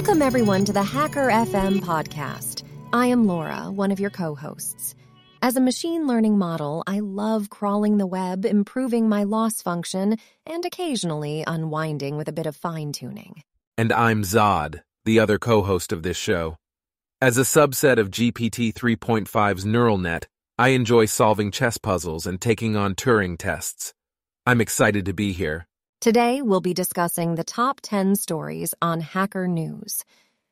Welcome, everyone, to the Hacker FM podcast. I am Laura, one of your co hosts. As a machine learning model, I love crawling the web, improving my loss function, and occasionally unwinding with a bit of fine tuning. And I'm Zod, the other co host of this show. As a subset of GPT 3.5's neural net, I enjoy solving chess puzzles and taking on Turing tests. I'm excited to be here. Today, we'll be discussing the top 10 stories on Hacker News.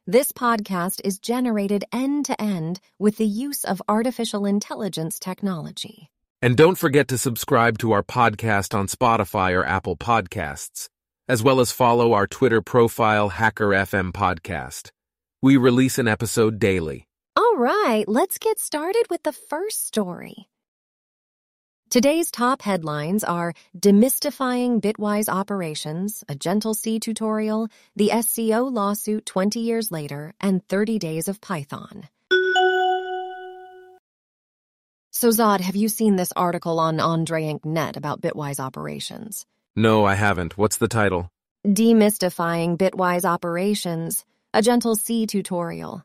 This podcast is generated end to end with the use of artificial intelligence technology. And don't forget to subscribe to our podcast on Spotify or Apple Podcasts, as well as follow our Twitter profile, Hacker FM Podcast. We release an episode daily. All right, let's get started with the first story. Today's top headlines are Demystifying Bitwise Operations, a Gentle C tutorial, the SCO lawsuit 20 years later, and 30 Days of Python. So, Zod, have you seen this article on Net about Bitwise operations? No, I haven't. What's the title? Demystifying Bitwise Operations, a Gentle C tutorial.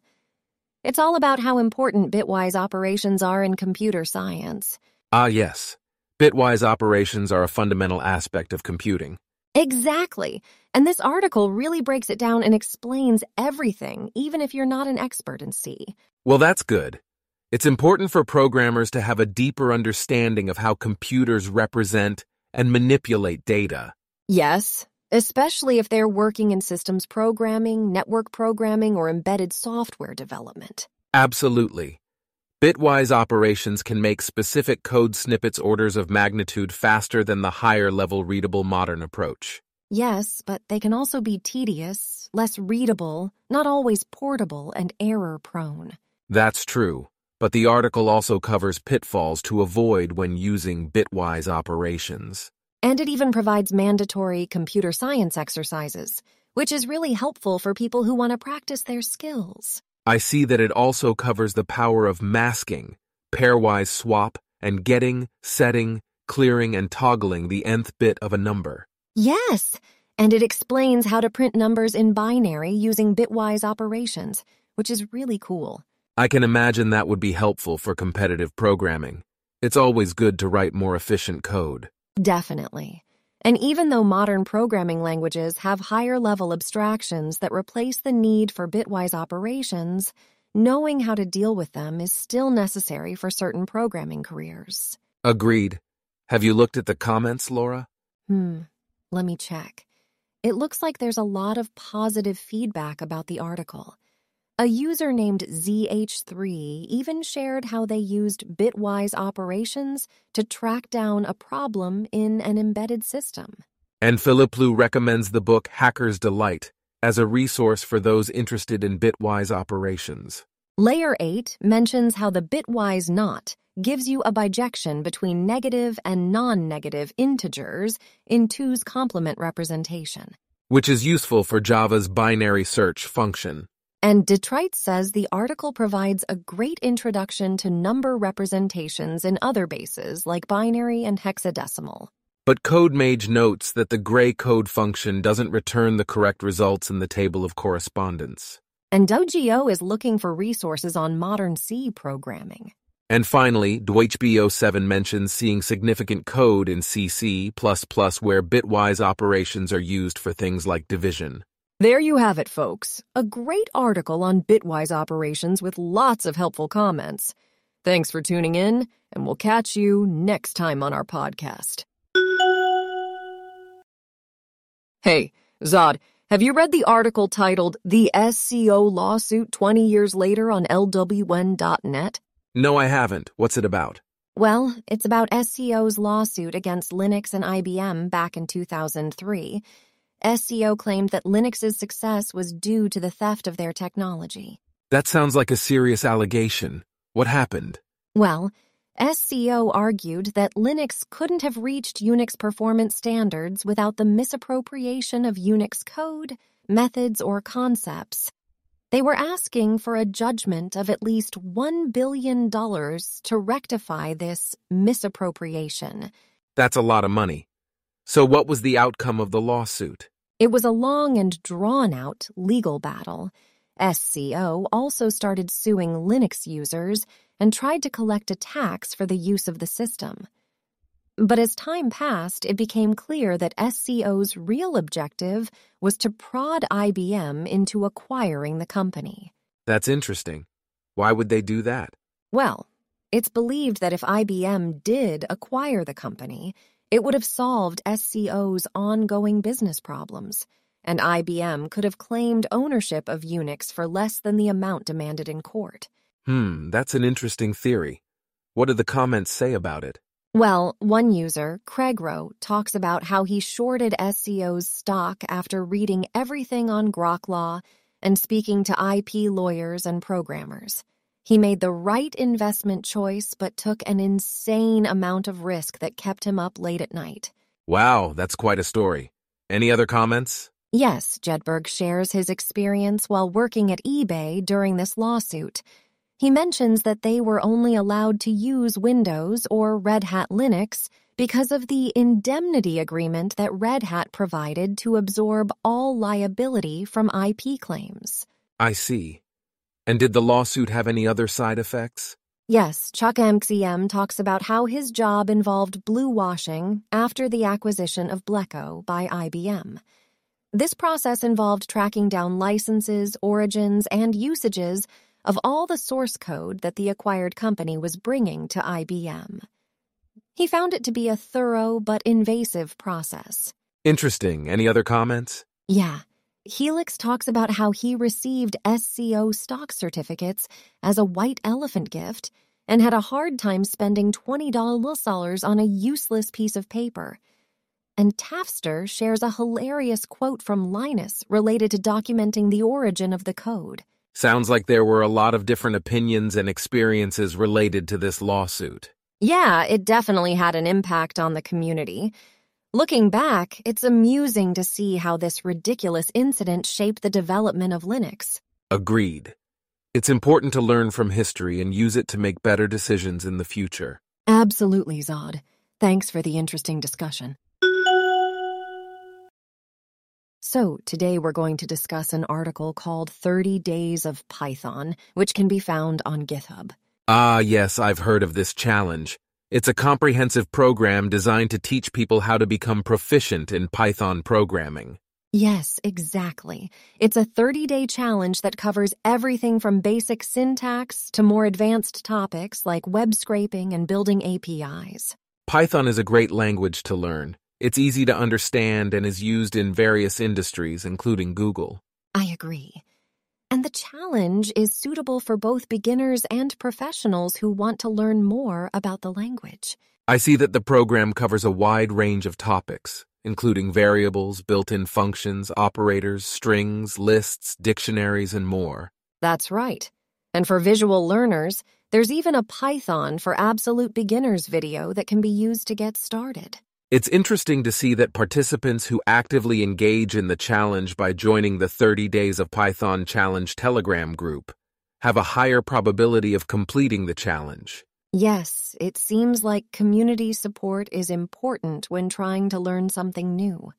It's all about how important Bitwise operations are in computer science. Ah, yes. Bitwise operations are a fundamental aspect of computing. Exactly. And this article really breaks it down and explains everything, even if you're not an expert in C. Well, that's good. It's important for programmers to have a deeper understanding of how computers represent and manipulate data. Yes, especially if they're working in systems programming, network programming, or embedded software development. Absolutely. Bitwise operations can make specific code snippets orders of magnitude faster than the higher level readable modern approach. Yes, but they can also be tedious, less readable, not always portable, and error prone. That's true, but the article also covers pitfalls to avoid when using bitwise operations. And it even provides mandatory computer science exercises, which is really helpful for people who want to practice their skills. I see that it also covers the power of masking, pairwise swap, and getting, setting, clearing, and toggling the nth bit of a number. Yes, and it explains how to print numbers in binary using bitwise operations, which is really cool. I can imagine that would be helpful for competitive programming. It's always good to write more efficient code. Definitely. And even though modern programming languages have higher level abstractions that replace the need for bitwise operations, knowing how to deal with them is still necessary for certain programming careers. Agreed. Have you looked at the comments, Laura? Hmm, let me check. It looks like there's a lot of positive feedback about the article. A user named ZH3 even shared how they used bitwise operations to track down a problem in an embedded system. And Philip Liu recommends the book Hacker's Delight as a resource for those interested in bitwise operations. Layer 8 mentions how the bitwise NOT gives you a bijection between negative and non negative integers in 2's complement representation, which is useful for Java's binary search function. And Detrites says the article provides a great introduction to number representations in other bases like binary and hexadecimal. But CodeMage notes that the gray code function doesn't return the correct results in the table of correspondence. And DougieO is looking for resources on modern C programming. And finally, DweibO7 mentions seeing significant code in CC++ where bitwise operations are used for things like division. There you have it, folks. A great article on Bitwise operations with lots of helpful comments. Thanks for tuning in, and we'll catch you next time on our podcast. Hey, Zod, have you read the article titled The SCO Lawsuit 20 Years Later on LWN.net? No, I haven't. What's it about? Well, it's about SCO's lawsuit against Linux and IBM back in 2003 SCO claimed that Linux's success was due to the theft of their technology. That sounds like a serious allegation. What happened? Well, SCO argued that Linux couldn't have reached Unix performance standards without the misappropriation of Unix code, methods, or concepts. They were asking for a judgment of at least $1 billion to rectify this misappropriation. That's a lot of money. So, what was the outcome of the lawsuit? It was a long and drawn out legal battle. SCO also started suing Linux users and tried to collect a tax for the use of the system. But as time passed, it became clear that SCO's real objective was to prod IBM into acquiring the company. That's interesting. Why would they do that? Well, it's believed that if IBM did acquire the company, it would have solved SCO's ongoing business problems, and IBM could have claimed ownership of Unix for less than the amount demanded in court. Hmm, that's an interesting theory. What do the comments say about it? Well, one user, Craigro, talks about how he shorted SCO's stock after reading everything on Groklaw and speaking to IP lawyers and programmers. He made the right investment choice, but took an insane amount of risk that kept him up late at night. Wow, that's quite a story. Any other comments? Yes, Jedburgh shares his experience while working at eBay during this lawsuit. He mentions that they were only allowed to use Windows or Red Hat Linux because of the indemnity agreement that Red Hat provided to absorb all liability from IP claims. I see. And did the lawsuit have any other side effects? Yes, Chuck MCM talks about how his job involved blue washing after the acquisition of Bleco by IBM. This process involved tracking down licenses, origins, and usages of all the source code that the acquired company was bringing to IBM. He found it to be a thorough but invasive process. Interesting. Any other comments? Yeah. Helix talks about how he received SCO stock certificates as a white elephant gift and had a hard time spending $20 on a useless piece of paper. And Tafster shares a hilarious quote from Linus related to documenting the origin of the code. Sounds like there were a lot of different opinions and experiences related to this lawsuit. Yeah, it definitely had an impact on the community. Looking back, it's amusing to see how this ridiculous incident shaped the development of Linux. Agreed. It's important to learn from history and use it to make better decisions in the future. Absolutely, Zod. Thanks for the interesting discussion. So, today we're going to discuss an article called 30 Days of Python, which can be found on GitHub. Ah, yes, I've heard of this challenge. It's a comprehensive program designed to teach people how to become proficient in Python programming. Yes, exactly. It's a 30 day challenge that covers everything from basic syntax to more advanced topics like web scraping and building APIs. Python is a great language to learn. It's easy to understand and is used in various industries, including Google. I agree. And the challenge is suitable for both beginners and professionals who want to learn more about the language. I see that the program covers a wide range of topics, including variables, built-in functions, operators, strings, lists, dictionaries, and more. That's right. And for visual learners, there's even a Python for Absolute Beginners video that can be used to get started. It's interesting to see that participants who actively engage in the challenge by joining the 30 Days of Python Challenge Telegram group have a higher probability of completing the challenge. Yes, it seems like community support is important when trying to learn something new.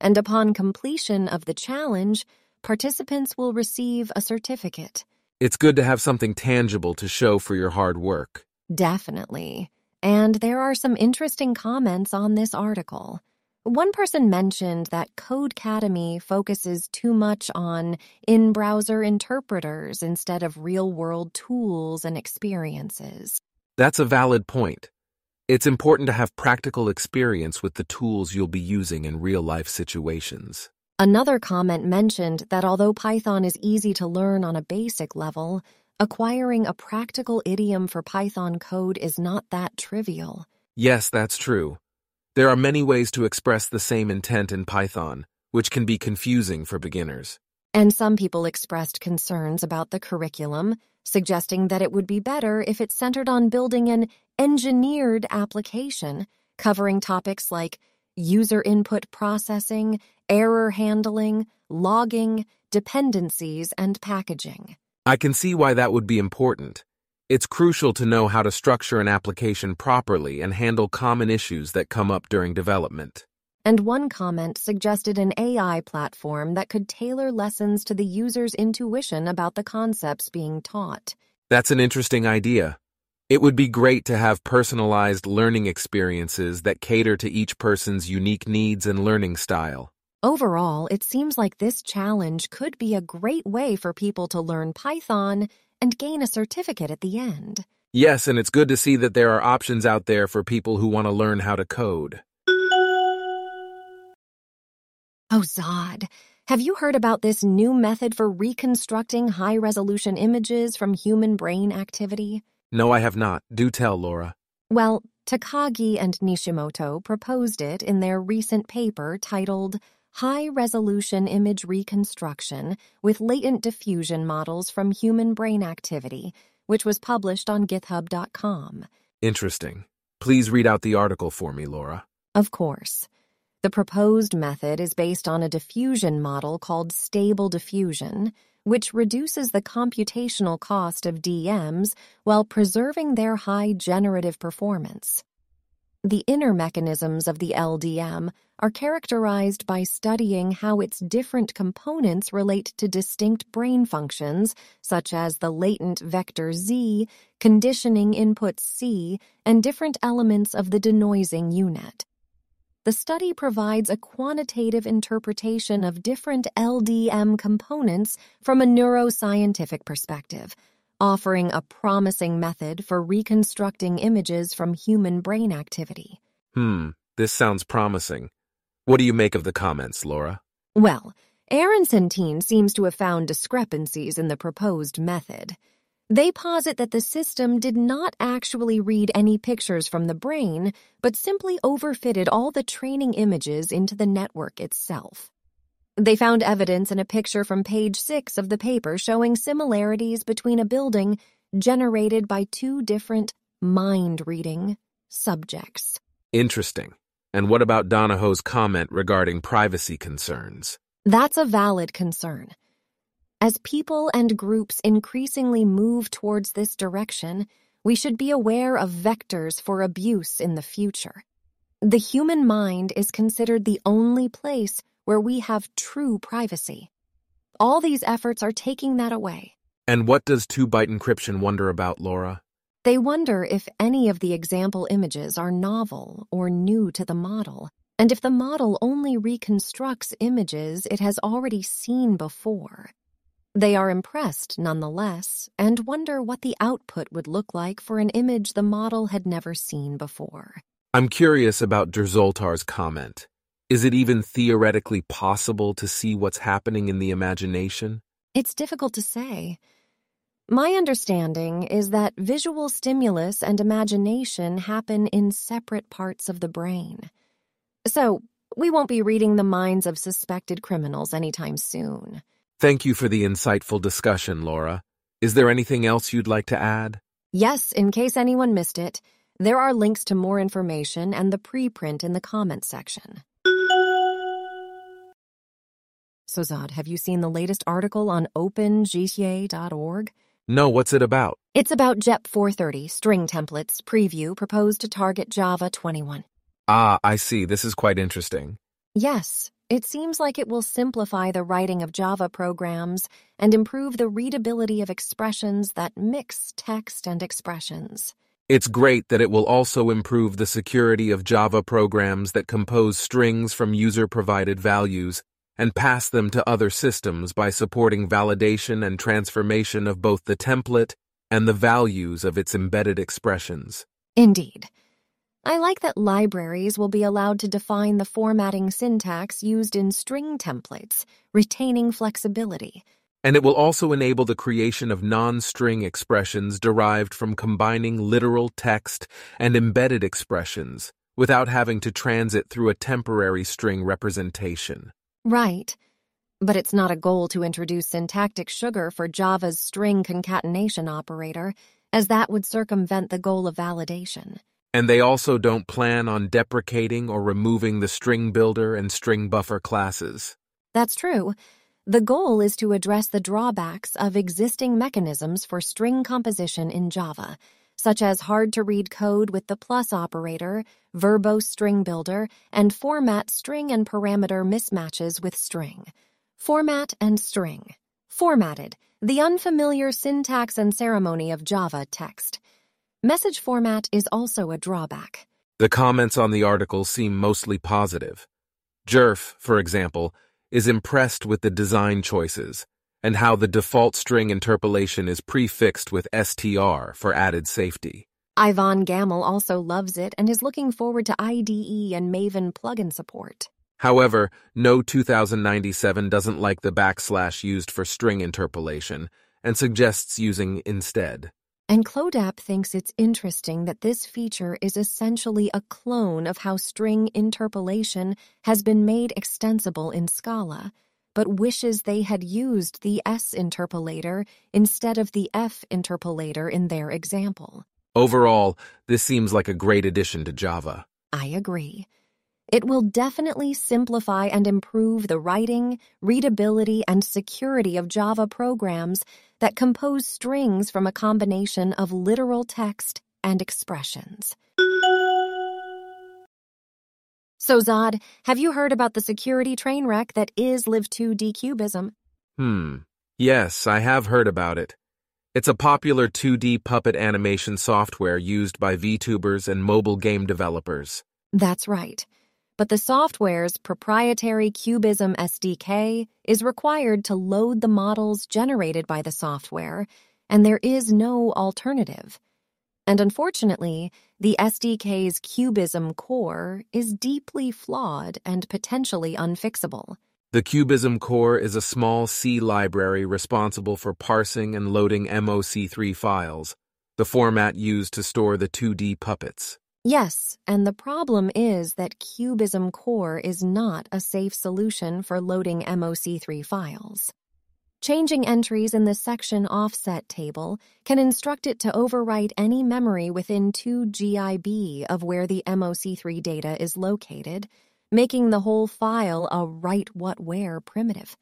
And upon completion of the challenge, participants will receive a certificate. It's good to have something tangible to show for your hard work. Definitely. And there are some interesting comments on this article. One person mentioned that Codecademy focuses too much on in browser interpreters instead of real world tools and experiences. That's a valid point. It's important to have practical experience with the tools you'll be using in real life situations. Another comment mentioned that although Python is easy to learn on a basic level, Acquiring a practical idiom for Python code is not that trivial. Yes, that's true. There are many ways to express the same intent in Python, which can be confusing for beginners. And some people expressed concerns about the curriculum, suggesting that it would be better if it centered on building an engineered application covering topics like user input processing, error handling, logging, dependencies, and packaging. I can see why that would be important. It's crucial to know how to structure an application properly and handle common issues that come up during development. And one comment suggested an AI platform that could tailor lessons to the user's intuition about the concepts being taught. That's an interesting idea. It would be great to have personalized learning experiences that cater to each person's unique needs and learning style. Overall, it seems like this challenge could be a great way for people to learn Python and gain a certificate at the end. Yes, and it's good to see that there are options out there for people who want to learn how to code. Oh, Zod, have you heard about this new method for reconstructing high resolution images from human brain activity? No, I have not. Do tell, Laura. Well, Takagi and Nishimoto proposed it in their recent paper titled high resolution image reconstruction with latent diffusion models from human brain activity, which was published on github.com. Interesting. Please read out the article for me, Laura. Of course. The proposed method is based on a diffusion model called stable diffusion, which reduces the computational cost of DMs while preserving their high generative performance. The inner mechanisms of the LDM are characterized by studying how its different components relate to distinct brain functions, such as the latent vector Z, conditioning input C, and different elements of the denoising U-Net. The study provides a quantitative interpretation of different LDM components from a neuroscientific perspective offering a promising method for reconstructing images from human brain activity. Hmm, this sounds promising. What do you make of the comments, Laura? Well, Aronson seems to have found discrepancies in the proposed method. They posit that the system did not actually read any pictures from the brain, but simply overfitted all the training images into the network itself. They found evidence in a picture from page six of the paper showing similarities between a building generated by two different mind reading subjects. Interesting. And what about Donahoe's comment regarding privacy concerns? That's a valid concern. As people and groups increasingly move towards this direction, we should be aware of vectors for abuse in the future. The human mind is considered the only place where we have true privacy. All these efforts are taking that away. And what does two byte encryption wonder about, Laura? They wonder if any of the example images are novel or new to the model, and if the model only reconstructs images it has already seen before. They are impressed nonetheless and wonder what the output would look like for an image the model had never seen before. I'm curious about Derzoltar's comment. Is it even theoretically possible to see what's happening in the imagination? It's difficult to say. My understanding is that visual stimulus and imagination happen in separate parts of the brain. So, we won't be reading the minds of suspected criminals anytime soon. Thank you for the insightful discussion, Laura. Is there anything else you'd like to add? Yes, in case anyone missed it, there are links to more information and the preprint in the comments section. So, Zod, have you seen the latest article on OpenGTA.org? No, what's it about? It's about JEP 430 string templates preview proposed to target Java 21. Ah, I see. This is quite interesting. Yes, it seems like it will simplify the writing of Java programs and improve the readability of expressions that mix text and expressions. It's great that it will also improve the security of Java programs that compose strings from user provided values and pass them to other systems by supporting validation and transformation of both the template and the values of its embedded expressions. Indeed. I like that libraries will be allowed to define the formatting syntax used in string templates, retaining flexibility. And it will also enable the creation of non-string expressions derived from combining literal text and embedded expressions without having to transit through a temporary string representation. Right. But it's not a goal to introduce syntactic sugar for Java's string concatenation operator, as that would circumvent the goal of validation. And they also don't plan on deprecating or removing the string builder and string buffer classes. That's true. The goal is to address the drawbacks of existing mechanisms for string composition in Java, such as hard to read code with the plus operator, verbose string builder, and format string and parameter mismatches with string. Format and string. Formatted, the unfamiliar syntax and ceremony of Java text. Message format is also a drawback. The comments on the article seem mostly positive. Jerf, for example, is impressed with the design choices and how the default string interpolation is prefixed with str for added safety. Ivan Gamel also loves it and is looking forward to IDE and Maven plugin support. However, No 2097 doesn't like the backslash used for string interpolation and suggests using instead. And Clodap thinks it's interesting that this feature is essentially a clone of how string interpolation has been made extensible in Scala, but wishes they had used the S interpolator instead of the F interpolator in their example. Overall, this seems like a great addition to Java. I agree. It will definitely simplify and improve the writing, readability, and security of Java programs that compose strings from a combination of literal text and expressions. So, Zod, have you heard about the security train wreck that is Live2D Cubism? Hmm. Yes, I have heard about it. It's a popular 2D puppet animation software used by VTubers and mobile game developers. That's right. But the software's proprietary Cubism SDK is required to load the models generated by the software, and there is no alternative. And unfortunately, the SDK's Cubism core is deeply flawed and potentially unfixable. The Cubism core is a small C library responsible for parsing and loading MOC3 files, the format used to store the 2D puppets. Yes, and the problem is that Cubism Core is not a safe solution for loading MOC3 files. Changing entries in the section offset table can instruct it to overwrite any memory within 2 GIB of where the MOC3 data is located, making the whole file a write what where primitive.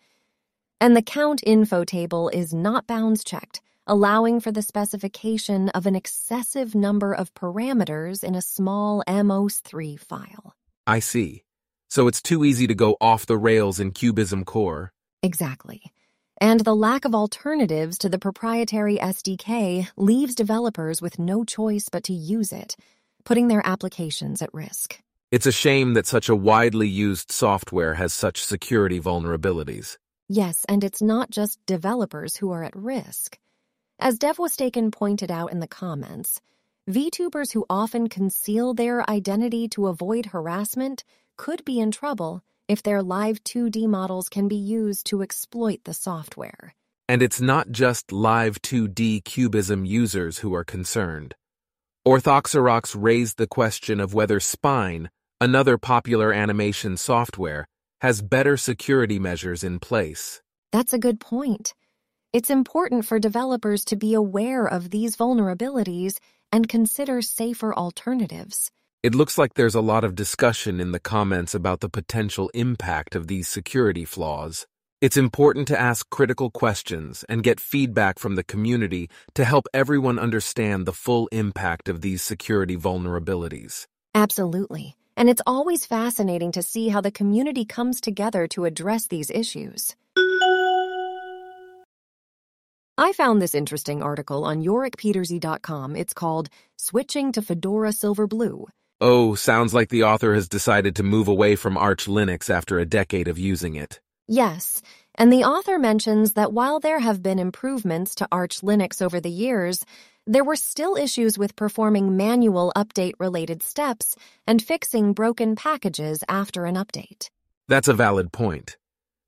And the count info table is not bounds checked, allowing for the specification of an excessive number of parameters in a small MOC3 file. I see. So it's too easy to go off the rails in Cubism Core. Exactly. And the lack of alternatives to the proprietary SDK leaves developers with no choice but to use it, putting their applications at risk. It's a shame that such a widely used software has such security vulnerabilities. Yes, and it's not just developers who are at risk. As Devwastaken pointed out in the comments, VTubers who often conceal their identity to avoid harassment could be in trouble if their live 2D models can be used to exploit the software. And it's not just live 2D cubism users who are concerned. Orthoxerox raised the question of whether Spine, Another popular animation software has better security measures in place. That's a good point. It's important for developers to be aware of these vulnerabilities and consider safer alternatives. It looks like there's a lot of discussion in the comments about the potential impact of these security flaws. It's important to ask critical questions and get feedback from the community to help everyone understand the full impact of these security vulnerabilities. Absolutely. And it's always fascinating to see how the community comes together to address these issues. I found this interesting article on yorickpeterse.com. It's called Switching to Fedora Silverblue. Oh, sounds like the author has decided to move away from Arch Linux after a decade of using it. Yes, and the author mentions that while there have been improvements to Arch Linux over the years, there were still issues with performing manual update related steps and fixing broken packages after an update. That's a valid point.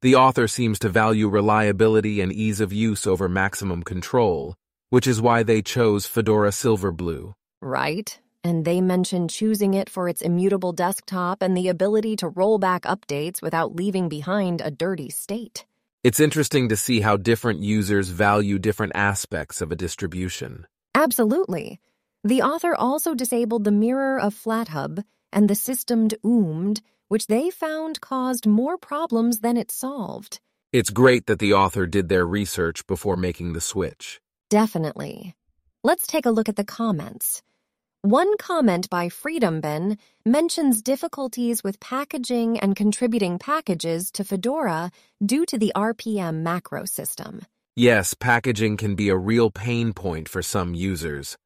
The author seems to value reliability and ease of use over maximum control, which is why they chose Fedora Silverblue. Right. And they mention choosing it for its immutable desktop and the ability to roll back updates without leaving behind a dirty state. It's interesting to see how different users value different aspects of a distribution. Absolutely. The author also disabled the mirror of FlatHub and the systemd OOMD, which they found caused more problems than it solved. It's great that the author did their research before making the switch. Definitely. Let's take a look at the comments. One comment by Freedom Bin mentions difficulties with packaging and contributing packages to Fedora due to the RPM macro system. Yes, packaging can be a real pain point for some users.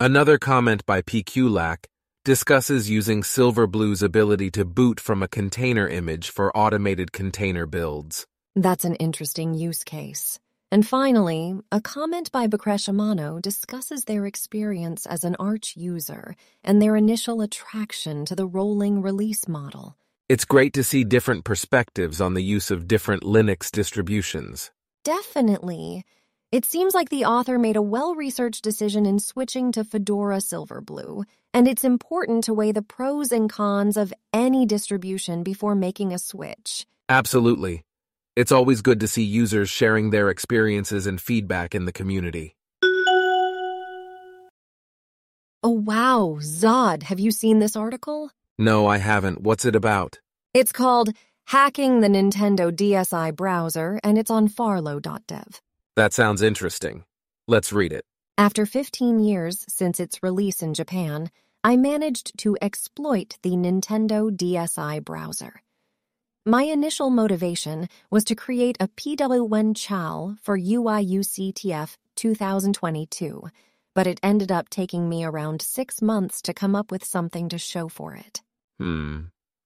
Another comment by PQLAC discusses using Silverblue's ability to boot from a container image for automated container builds. That's an interesting use case. And finally, a comment by Bakresh Amano discusses their experience as an Arch user and their initial attraction to the rolling release model. It's great to see different perspectives on the use of different Linux distributions. Definitely. It seems like the author made a well researched decision in switching to Fedora Silverblue, and it's important to weigh the pros and cons of any distribution before making a switch. Absolutely. It's always good to see users sharing their experiences and feedback in the community. Oh, wow, Zod, have you seen this article? No, I haven't. What's it about? It's called Hacking the Nintendo DSi Browser, and it's on farlow.dev. That sounds interesting. Let's read it. After 15 years since its release in Japan, I managed to exploit the Nintendo DSi browser. My initial motivation was to create a PWN chal for UIUCTF 2022, but it ended up taking me around six months to come up with something to show for it. Hmm.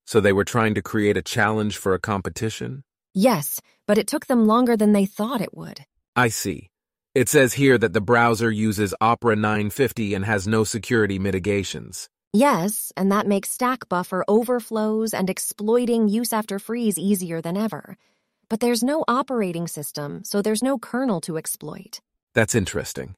So they were trying to create a challenge for a competition? Yes, but it took them longer than they thought it would. I see. It says here that the browser uses Opera 950 and has no security mitigations. Yes, and that makes stack buffer overflows and exploiting use after frees easier than ever. But there's no operating system, so there's no kernel to exploit. That's interesting.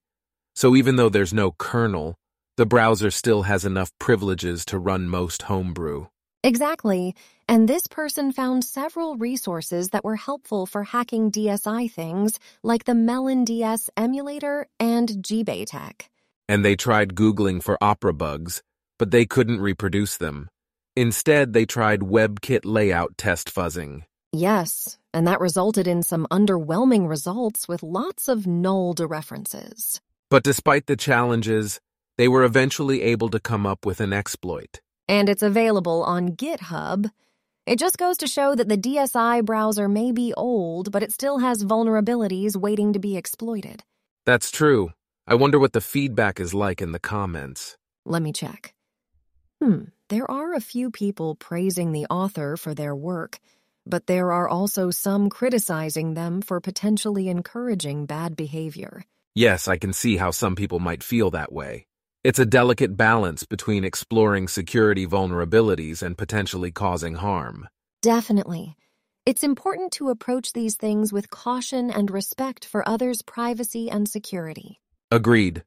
So even though there's no kernel, the browser still has enough privileges to run most homebrew. Exactly, and this person found several resources that were helpful for hacking DSi things, like the melonDS emulator and GBATEK. And they tried Googling for Opera bugs, but they couldn't reproduce them. Instead, they tried WebKit layout test fuzzing. Yes, and that resulted in some underwhelming results with lots of null dereferences. But despite the challenges, they were eventually able to come up with an exploit. And it's available on GitHub. It just goes to show that the DSi browser may be old, but it still has vulnerabilities waiting to be exploited. That's true. I wonder what the feedback is like in the comments. Let me check. Hmm, there are a few people praising the author for their work, but there are also some criticizing them for potentially encouraging bad behavior. Yes, I can see how some people might feel that way. It's a delicate balance between exploring security vulnerabilities and potentially causing harm. Definitely. It's important to approach these things with caution and respect for others' privacy and security. Agreed.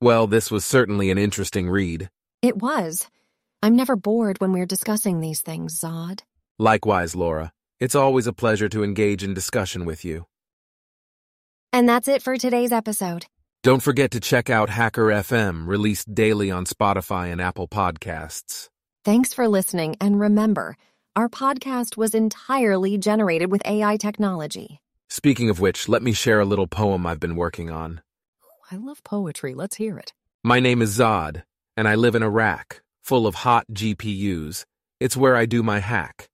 Well, this was certainly an interesting read. It was. I'm never bored when we're discussing these things, Zod. Likewise, Laura. It's always a pleasure to engage in discussion with you. And that's it for today's episode. Don't forget to check out Hacker FM, released daily on Spotify and Apple Podcasts. Thanks for listening, and remember, our podcast was entirely generated with AI technology. Speaking of which, let me share a little poem I've been working on. I love poetry. Let's hear it. My name is Zod, and I live in Iraq, full of hot GPUs. It's where I do my hack.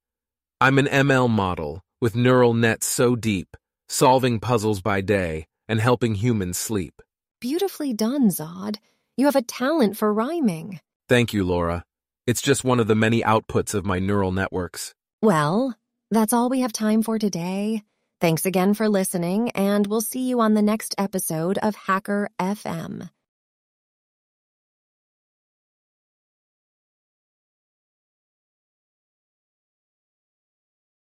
I'm an ML model with neural nets so deep, solving puzzles by day and helping humans sleep. Beautifully done, Zod. You have a talent for rhyming. Thank you, Laura. It's just one of the many outputs of my neural networks. Well, that's all we have time for today. Thanks again for listening, and we'll see you on the next episode of Hacker FM.